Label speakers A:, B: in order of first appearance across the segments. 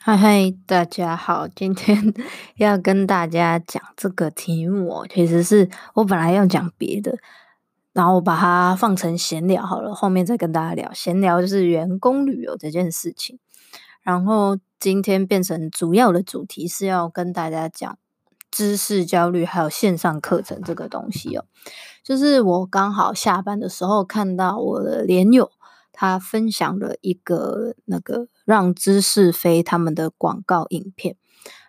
A: 嗨嗨，大家好，今天 要跟大家讲这个题目哦，其实是我本来要讲别的，然后我把它放成闲聊好了，后面再跟大家聊。闲聊就是员工旅游这件事情，然后今天变成主要的主题是要跟大家讲知识焦虑还有线上课程这个东西哦。就是我刚好下班的时候看到我的连友。他分享了一个那个让知识飞他们的广告影片，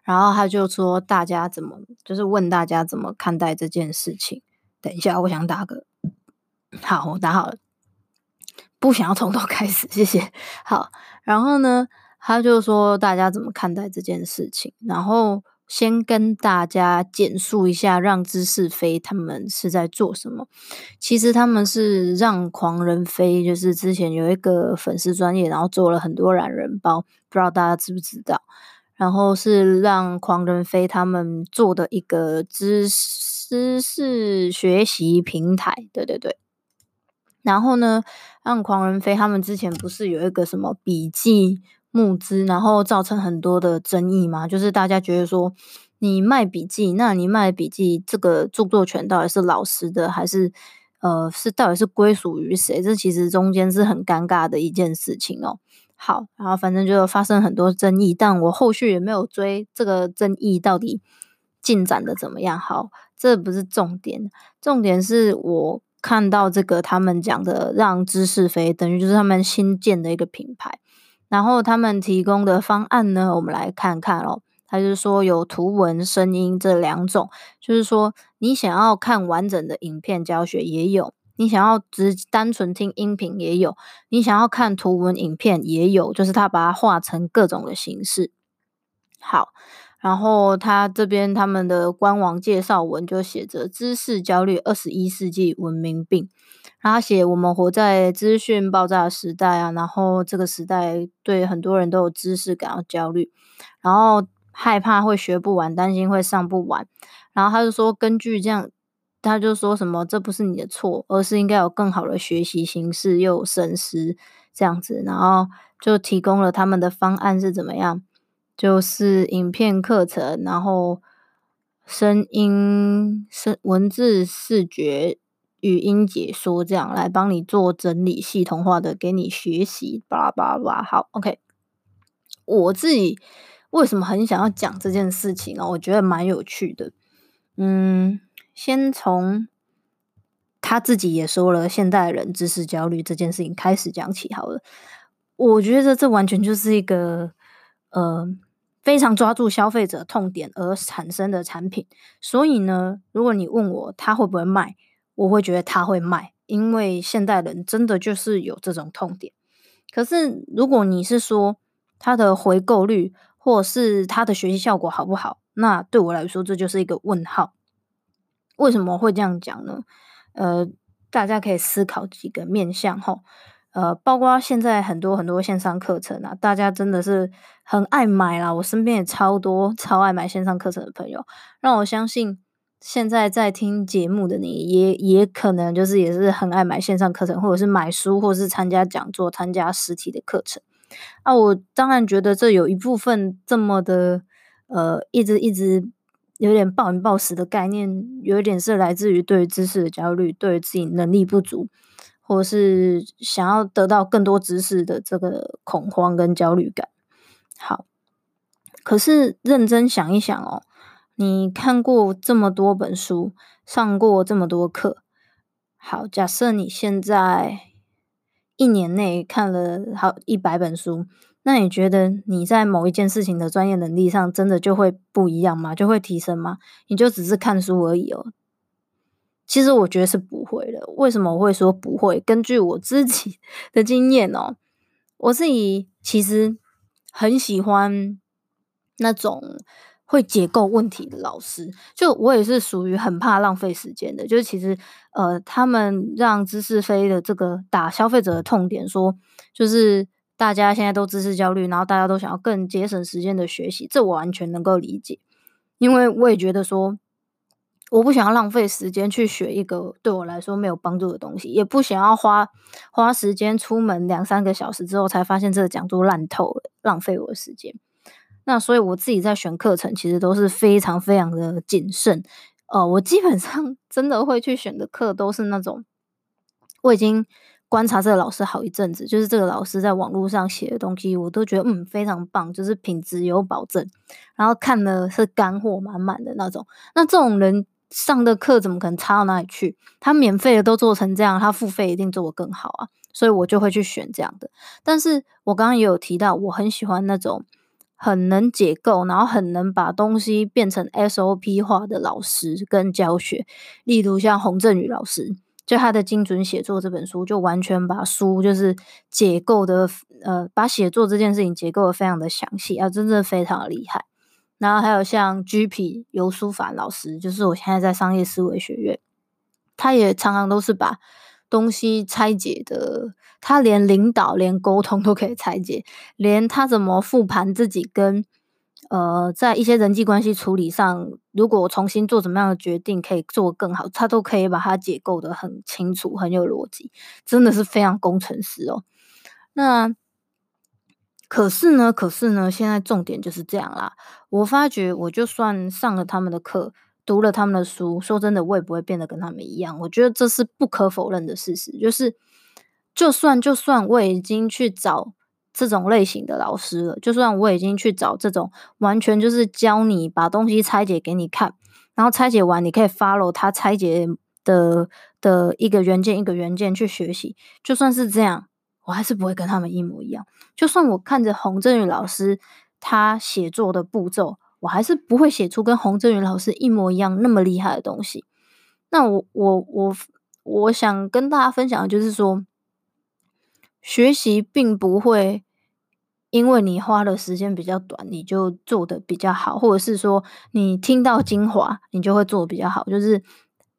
A: 然后他就说大家怎么，就是问大家怎么看待这件事情。等一下，我想打个，好，我打好了，不想要从头开始，谢谢。好，然后呢，他就说大家怎么看待这件事情，然后。先跟大家简述一下，让知识飞他们是在做什么。其实他们是让狂人飞，就是之前有一个粉丝专业，然后做了很多懒人包，不知道大家知不知道。然后是让狂人飞他们做的一个知知识学习平台，对对对。然后呢，让狂人飞他们之前不是有一个什么笔记？募资，然后造成很多的争议嘛，就是大家觉得说，你卖笔记，那你卖笔记这个著作权到底是老师的，还是呃，是到底是归属于谁？这其实中间是很尴尬的一件事情哦。好，然后反正就发生很多争议，但我后续也没有追这个争议到底进展的怎么样。好，这不是重点，重点是我看到这个他们讲的让知识飞，等于就是他们新建的一个品牌。然后他们提供的方案呢，我们来看看哦。他就是说有图文、声音这两种，就是说你想要看完整的影片教学也有，你想要只单纯听音频也有，你想要看图文影片也有，就是他把它画成各种的形式。好，然后他这边他们的官网介绍文就写着“知识焦虑，二十一世纪文明病”。然后写：“我们活在资讯爆炸时代啊，然后这个时代对很多人都有知识感到焦虑，然后害怕会学不完，担心会上不完。然后他就说，根据这样，他就说什么，这不是你的错，而是应该有更好的学习形式，又有省时这样子。然后就提供了他们的方案是怎么样，就是影片课程，然后声音、声文字、视觉。”语音解说这样来帮你做整理，系统化的给你学习，巴拉巴拉。好，OK。我自己为什么很想要讲这件事情呢？我觉得蛮有趣的。嗯，先从他自己也说了，现代人知识焦虑这件事情开始讲起好了。我觉得这完全就是一个呃非常抓住消费者痛点而产生的产品。所以呢，如果你问我他会不会卖？我会觉得他会卖，因为现代人真的就是有这种痛点。可是如果你是说他的回购率，或是他的学习效果好不好，那对我来说这就是一个问号。为什么会这样讲呢？呃，大家可以思考几个面向吼，呃，包括现在很多很多线上课程啊，大家真的是很爱买啦。我身边也超多超爱买线上课程的朋友，让我相信。现在在听节目的你也也可能就是也是很爱买线上课程，或者是买书，或者是参加讲座、参加实体的课程。啊，我当然觉得这有一部分这么的呃，一直一直有点暴饮暴食的概念，有一点是来自于对于知识的焦虑，对于自己能力不足，或是想要得到更多知识的这个恐慌跟焦虑感。好，可是认真想一想哦。你看过这么多本书，上过这么多课，好，假设你现在一年内看了好一百本书，那你觉得你在某一件事情的专业能力上真的就会不一样吗？就会提升吗？你就只是看书而已哦。其实我觉得是不会的。为什么我会说不会？根据我自己的经验哦，我自己其实很喜欢那种。会解构问题的老师，就我也是属于很怕浪费时间的。就是其实，呃，他们让知识飞的这个打消费者的痛点，说就是大家现在都知识焦虑，然后大家都想要更节省时间的学习，这我完全能够理解。因为我也觉得说，我不想要浪费时间去学一个对我来说没有帮助的东西，也不想要花花时间出门两三个小时之后才发现这个讲座烂透了，浪费我的时间。那所以我自己在选课程，其实都是非常非常的谨慎。呃，我基本上 真的会去选的课，都是那种我已经观察这个老师好一阵子，就是这个老师在网络上写的东西，我都觉得嗯非常棒，就是品质有保证，然后看的是干货满满的那种。那这种人上的课怎么可能差到哪里去？他免费的都做成这样，他付费一定做得更好啊！所以我就会去选这样的。但是我刚刚也有提到，我很喜欢那种。很能解构，然后很能把东西变成 SOP 化的老师跟教学，例如像洪振宇老师，就他的精准写作这本书，就完全把书就是解构的，呃，把写作这件事情解构的非常的详细啊，真的非常厉害。然后还有像 GP 尤书凡老师，就是我现在在商业思维学院，他也常常都是把东西拆解的。他连领导、连沟通都可以拆解，连他怎么复盘自己跟呃，在一些人际关系处理上，如果重新做怎么样的决定可以做更好，他都可以把它解构得很清楚、很有逻辑，真的是非常工程师哦。那可是呢，可是呢，现在重点就是这样啦。我发觉，我就算上了他们的课，读了他们的书，说真的，我也不会变得跟他们一样。我觉得这是不可否认的事实，就是。就算就算我已经去找这种类型的老师了，就算我已经去找这种完全就是教你把东西拆解给你看，然后拆解完你可以 follow 他拆解的的一个元件一个元件去学习，就算是这样，我还是不会跟他们一模一样。就算我看着洪振宇老师他写作的步骤，我还是不会写出跟洪振宇老师一模一样那么厉害的东西。那我我我我想跟大家分享的就是说。学习并不会因为你花的时间比较短，你就做的比较好，或者是说你听到精华，你就会做得比较好。就是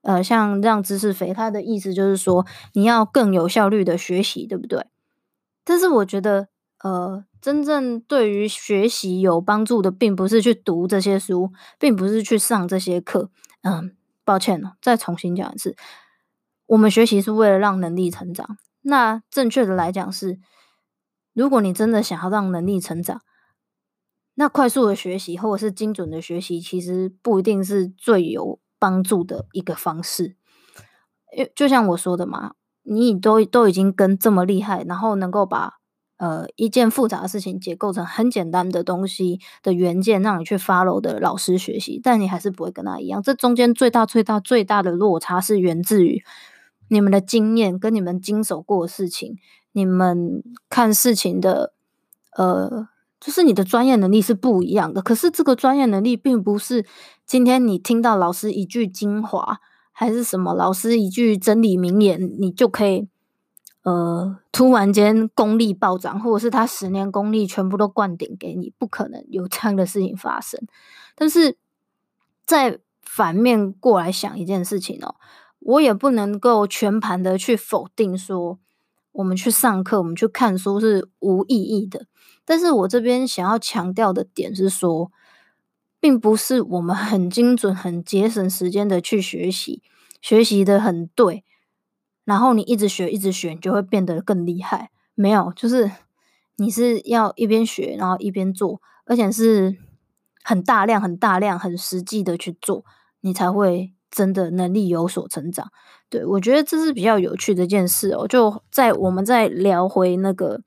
A: 呃，像让知识肥，他的意思就是说你要更有效率的学习，对不对？但是我觉得，呃，真正对于学习有帮助的，并不是去读这些书，并不是去上这些课。嗯、抱歉了，再重新讲一次，我们学习是为了让能力成长。那正确的来讲是，如果你真的想要让能力成长，那快速的学习或者是精准的学习，其实不一定是最有帮助的一个方式。因为就像我说的嘛，你都都已经跟这么厉害，然后能够把呃一件复杂的事情解构成很简单的东西的原件，让你去 follow 的老师学习，但你还是不会跟他一样。这中间最大最大最大的落差是源自于。你们的经验跟你们经手过的事情，你们看事情的，呃，就是你的专业能力是不一样的。可是这个专业能力并不是今天你听到老师一句精华，还是什么老师一句真理名言，你就可以，呃，突然间功力暴涨，或者是他十年功力全部都灌顶给你，不可能有这样的事情发生。但是在反面过来想一件事情哦。我也不能够全盘的去否定说，我们去上课，我们去看书是无意义的。但是我这边想要强调的点是说，并不是我们很精准、很节省时间的去学习，学习的很对，然后你一直学、一直学，你就会变得更厉害。没有，就是你是要一边学，然后一边做，而且是很大量、很大量、很实际的去做，你才会。真的能力有所成长，对，我觉得这是比较有趣的一件事哦。就在我们在聊回那个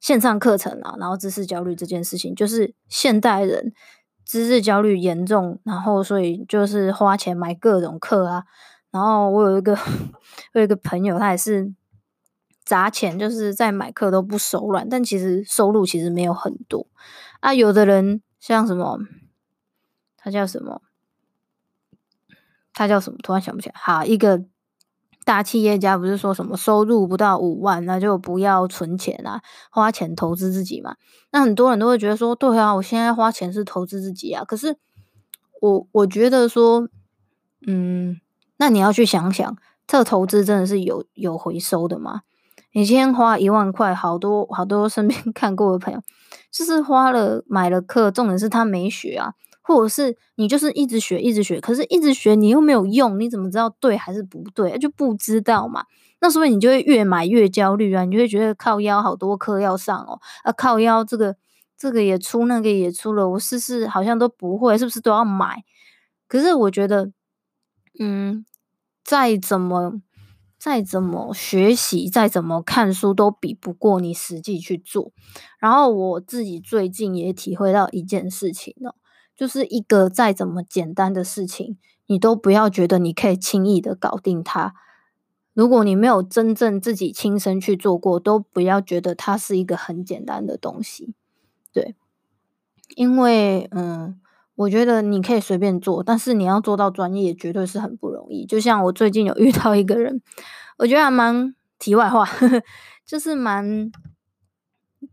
A: 线上课程啊，然后知识焦虑这件事情，就是现代人知识焦虑严重，然后所以就是花钱买各种课啊。然后我有一个 我有一个朋友，他也是砸钱，就是在买课都不手软，但其实收入其实没有很多啊。有的人像什么，他叫什么？他叫什么？突然想不起来。好，一个大企业家不是说什么收入不到五万，那就不要存钱啊，花钱投资自己嘛。那很多人都会觉得说，对啊，我现在花钱是投资自己啊。可是我我觉得说，嗯，那你要去想想，这投资真的是有有回收的吗？你今天花一万块，好多好多身边 看过的朋友，就是花了买了课，重点是他没学啊。或者是你就是一直学一直学，可是一直学你又没有用，你怎么知道对还是不对？就不知道嘛。那所以你就会越买越焦虑啊，你就会觉得靠腰好多课要上哦，啊靠腰这个这个也出，那个也出了，我试试好像都不会，是不是都要买？可是我觉得，嗯，再怎么再怎么学习，再怎么看书，都比不过你实际去做。然后我自己最近也体会到一件事情了，就是一个再怎么简单的事情，你都不要觉得你可以轻易的搞定它。如果你没有真正自己亲身去做过，都不要觉得它是一个很简单的东西。对，因为嗯，我觉得你可以随便做，但是你要做到专业，绝对是很不容易。就像我最近有遇到一个人，我觉得还蛮题外话，就是蛮，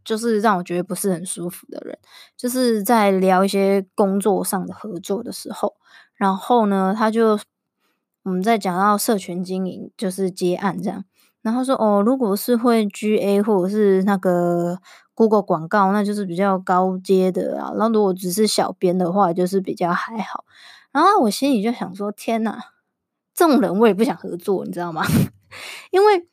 A: 就是让我觉得不是很舒服的人，就是在聊一些工作上的合作的时候，然后呢，他就我们在讲到社群经营，就是接案这样，然后说哦，如果是会 GA 或者是那个。Google 广告那就是比较高阶的啊，然后如果只是小编的话，就是比较还好。然后我心里就想说：天哪，这种人我也不想合作，你知道吗？因为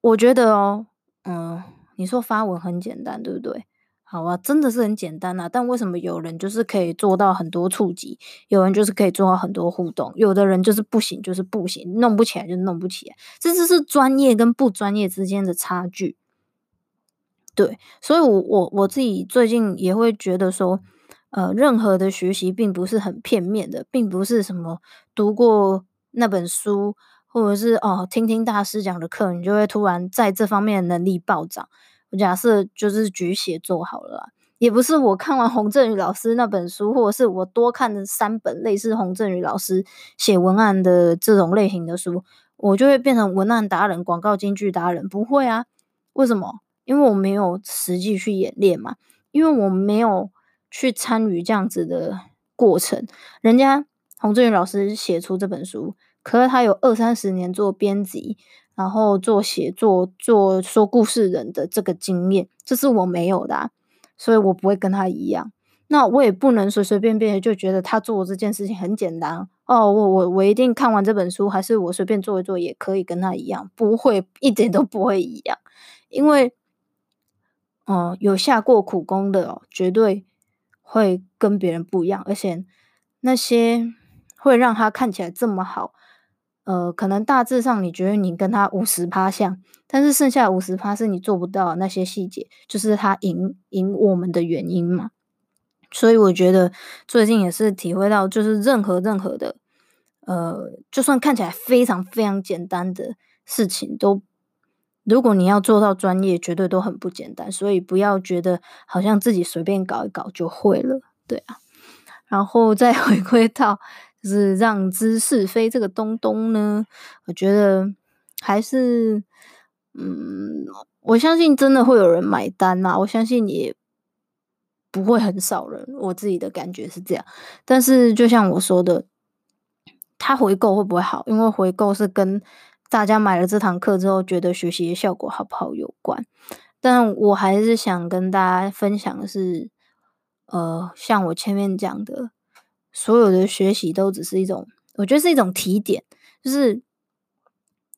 A: 我觉得哦，嗯，你说发文很简单，对不对？好啊，真的是很简单啊。但为什么有人就是可以做到很多触及，有人就是可以做到很多互动，有的人就是不行，就是不行，弄不起来就弄不起来，这就是专业跟不专业之间的差距。对，所以，我我我自己最近也会觉得说，呃，任何的学习并不是很片面的，并不是什么读过那本书，或者是哦听听大师讲的课，你就会突然在这方面的能力暴涨。我假设就是举写作好了啦，也不是我看完洪振宇老师那本书，或者是我多看了三本类似洪振宇老师写文案的这种类型的书，我就会变成文案达人、广告金句达人，不会啊？为什么？因为我没有实际去演练嘛，因为我没有去参与这样子的过程。人家洪振宇老师写出这本书，可是他有二三十年做编辑，然后做写作、做说故事人的这个经验，这是我没有的，所以我不会跟他一样。那我也不能随随便便就觉得他做这件事情很简单哦。我我我一定看完这本书，还是我随便做一做也可以跟他一样？不会，一点都不会一样，因为。哦、嗯，有下过苦功的哦，绝对会跟别人不一样。而且那些会让他看起来这么好，呃，可能大致上你觉得你跟他五十趴像，但是剩下五十趴是你做不到那些细节，就是他赢赢我们的原因嘛。所以我觉得最近也是体会到，就是任何任何的，呃，就算看起来非常非常简单的事情都。如果你要做到专业，绝对都很不简单，所以不要觉得好像自己随便搞一搞就会了，对啊。然后再回归到就是让知是非这个东东呢，我觉得还是，嗯，我相信真的会有人买单呐，我相信也不会很少人，我自己的感觉是这样。但是就像我说的，他回购会不会好？因为回购是跟大家买了这堂课之后，觉得学习效果好不好有关，但我还是想跟大家分享的是，呃，像我前面讲的，所有的学习都只是一种，我觉得是一种提点，就是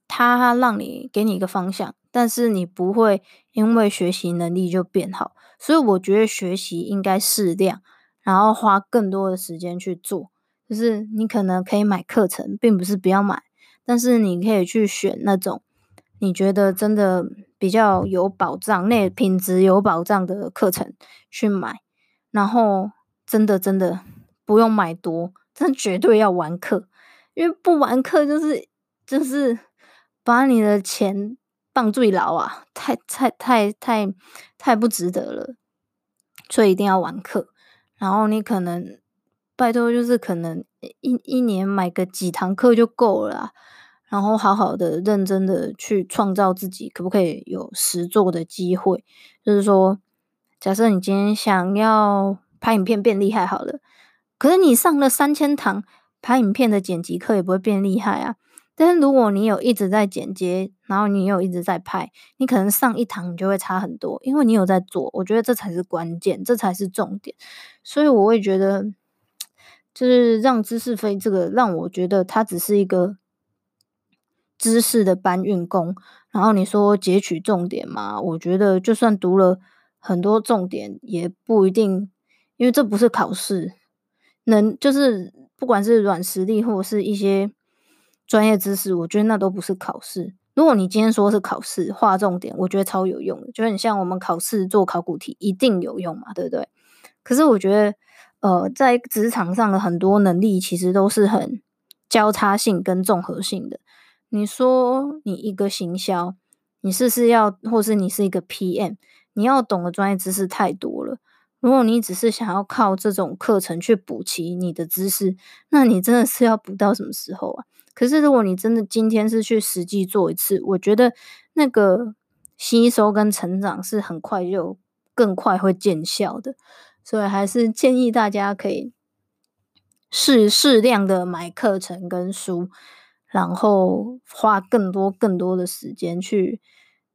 A: 它让你给你一个方向，但是你不会因为学习能力就变好，所以我觉得学习应该适量，然后花更多的时间去做，就是你可能可以买课程，并不是不要买。但是你可以去选那种你觉得真的比较有保障、那品质有保障的课程去买，然后真的真的不用买多，但绝对要完课，因为不完课就是就是把你的钱放最牢啊，太太太太太不值得了，所以一定要完课。然后你可能拜托，就是可能一一年买个几堂课就够了。然后好好的、认真的去创造自己，可不可以有实作的机会？就是说，假设你今天想要拍影片变厉害，好了，可是你上了三千堂拍影片的剪辑课，也不会变厉害啊。但是如果你有一直在剪接，然后你有一直在拍，你可能上一堂你就会差很多，因为你有在做。我觉得这才是关键，这才是重点。所以我会觉得，就是让知识飞这个，让我觉得它只是一个。知识的搬运工，然后你说截取重点嘛？我觉得就算读了很多重点也不一定，因为这不是考试，能就是不管是软实力或者是一些专业知识，我觉得那都不是考试。如果你今天说是考试划重点，我觉得超有用的，就很像我们考试做考古题一定有用嘛，对不对？可是我觉得，呃，在职场上的很多能力其实都是很交叉性跟综合性的。你说你一个行销，你是不是要，或是你是一个 PM，你要懂的专业知识太多了。如果你只是想要靠这种课程去补齐你的知识，那你真的是要补到什么时候啊？可是，如果你真的今天是去实际做一次，我觉得那个吸收跟成长是很快就更快会见效的，所以还是建议大家可以适适量的买课程跟书，然后花更多更多的时间去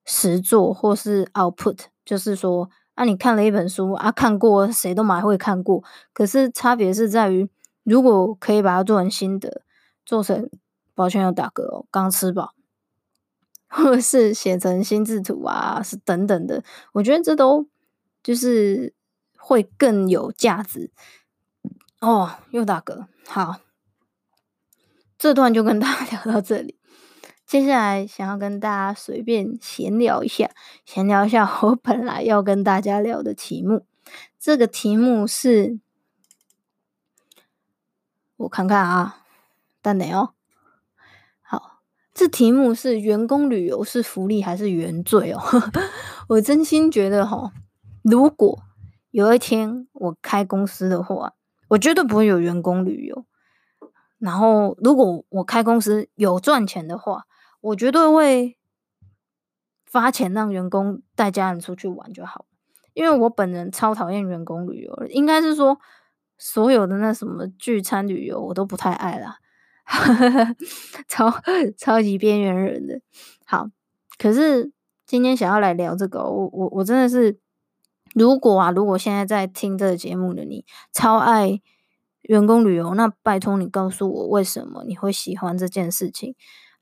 A: 实做或是 output，就是说，啊，你看了一本书啊，看过谁都蛮会看过，可是差别是在于，如果可以把它做成心得，做成。抱歉，要打嗝哦，刚吃饱，或者是写成心智图啊，是等等的，我觉得这都就是会更有价值哦。又打嗝，好，这段就跟大家 聊到这里。接下来想要跟大家随便闲聊一下，闲聊一下我本来要跟大家聊的题目。这个题目是，我看看啊，等等哦。好这题目是员工旅游是福利还是原罪哦？我真心觉得哈，如果有一天我开公司的话，我绝对不会有员工旅游。然后，如果我开公司有赚钱的话，我绝对会发钱让员工带家人出去玩就好。因为我本人超讨厌员工旅游，应该是说所有的那什么聚餐旅游我都不太爱啦。超超级边缘人的，好，可是今天想要来聊这个，我我我真的是，如果啊，如果现在在听这个节目的你超爱员工旅游，那拜托你告诉我为什么你会喜欢这件事情。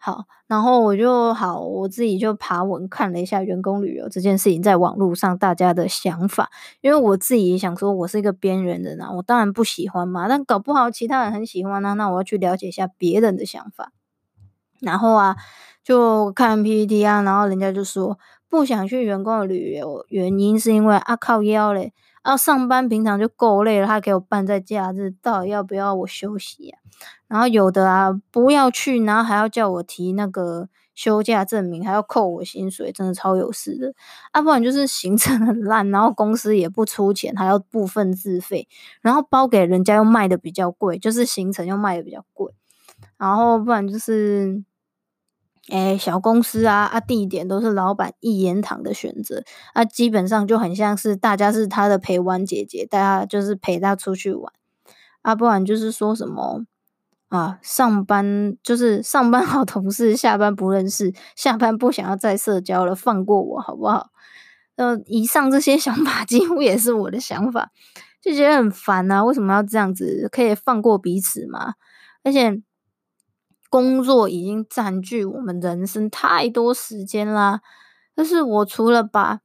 A: 好，然后我就好，我自己就爬文看了一下员工旅游这件事情在网络上大家的想法，因为我自己也想说，我是一个边缘人啊，我当然不喜欢嘛，但搞不好其他人很喜欢呢，那我要去了解一下别人的想法。然后啊，就看 PPT 啊，然后人家就说不想去员工的旅游，原因是因为啊靠腰嘞，啊上班平常就够累了，他给我办在假日，到底要不要我休息呀？然后有的啊，不要去，然后还要叫我提那个休假证明，还要扣我薪水，真的超有事的。啊，不然就是行程很烂，然后公司也不出钱，还要部分自费，然后包给人家又卖的比较贵，就是行程又卖的比较贵。然后不然就是，诶小公司啊，啊地点都是老板一言堂的选择，啊基本上就很像是大家是他的陪玩姐姐，大家就是陪他出去玩。啊，不然就是说什么。啊，上班就是上班好同事，下班不认识，下班不想要再社交了，放过我好不好？呃，以上这些想法几乎也是我的想法，就觉得很烦啊。为什么要这样子？可以放过彼此吗？而且工作已经占据我们人生太多时间啦，但是我除了把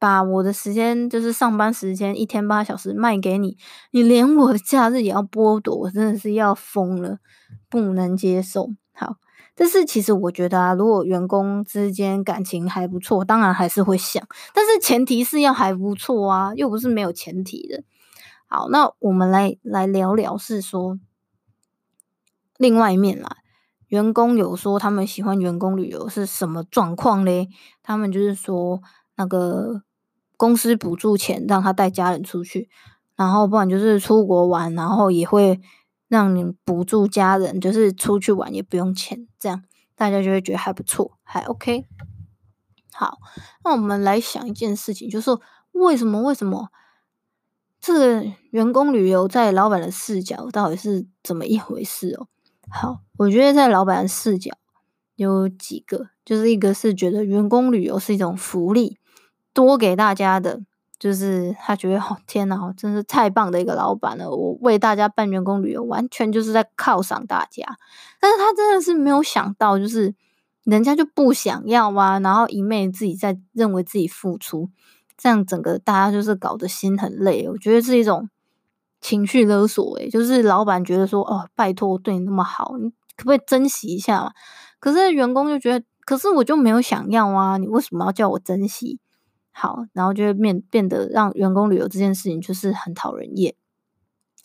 A: 把我的时间，就是上班时间，一天八小时卖给你，你连我的假日也要剥夺，我真的是要疯了，不能接受。好，但是其实我觉得啊，如果员工之间感情还不错，当然还是会想，但是前提是要还不错啊，又不是没有前提的。好，那我们来来聊聊，是说另外一面啦，员工有说他们喜欢员工旅游是什么状况嘞？他们就是说那个。公司补助钱让他带家人出去，然后不然就是出国玩，然后也会让你补助家人，就是出去玩也不用钱，这样大家就会觉得还不错，还 OK。好，那我们来想一件事情，就是为什么为什么这个员工旅游在老板的视角到底是怎么一回事哦？好，我觉得在老板的视角有几个，就是一个是觉得员工旅游是一种福利。多给大家的，就是他觉得，哦，天哪，真是太棒的一个老板了！我为大家办员工旅游，完全就是在犒赏大家。但是他真的是没有想到，就是人家就不想要啊，然后一昧自己在认为自己付出，这样整个大家就是搞得心很累。我觉得是一种情绪勒索，诶，就是老板觉得说，哦，拜托，我对你那么好，你可不可以珍惜一下嘛？可是员工就觉得，可是我就没有想要啊，你为什么要叫我珍惜？好，然后就会变变得让员工旅游这件事情就是很讨人厌。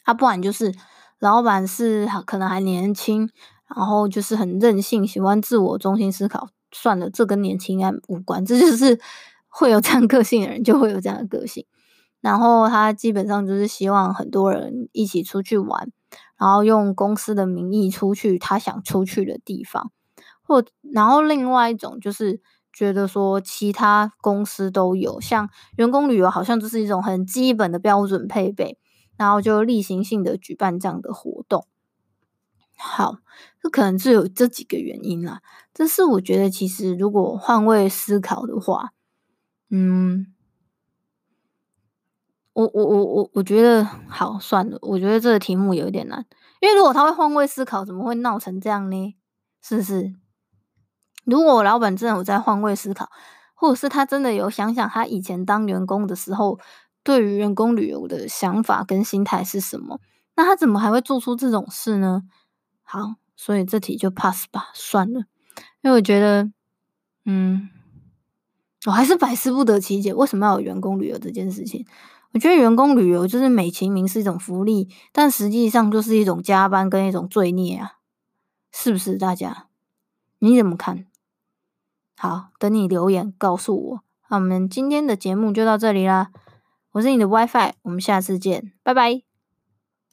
A: 啊，不然就是老板是可能还年轻，然后就是很任性，喜欢自我中心思考。算了，这跟年轻人无关，这就是会有这样个性的人就会有这样的个性。然后他基本上就是希望很多人一起出去玩，然后用公司的名义出去他想出去的地方。或然后另外一种就是觉得说其他公司都有，像员工旅游好像就是一种很基本的标准配备，然后就例行性的举办这样的活动。好，这可能是有这几个原因啦。这是我觉得其实如果换位思考的话，嗯，我我我我我觉得好算了，我觉得这个题目有点难，因为如果他会换位思考，怎么会闹成这样呢？是不是？如果老板真的有在换位思考，或者是他真的有想想他以前当员工的时候，对于员工旅游的想法跟心态是什么，那他怎么还会做出这种事呢？好，所以这题就 pass 吧，算了，因为我觉得，嗯，我还是百思不得其解，为什么要有员工旅游这件事情？我觉得员工旅游就是美其名是一种福利，但实际上就是一种加班跟一种罪孽啊，是不是？大家你怎么看？好，等你留言告诉我。那我们今天的节目就到这里啦，我是你的 WiFi，我们下次见，拜拜。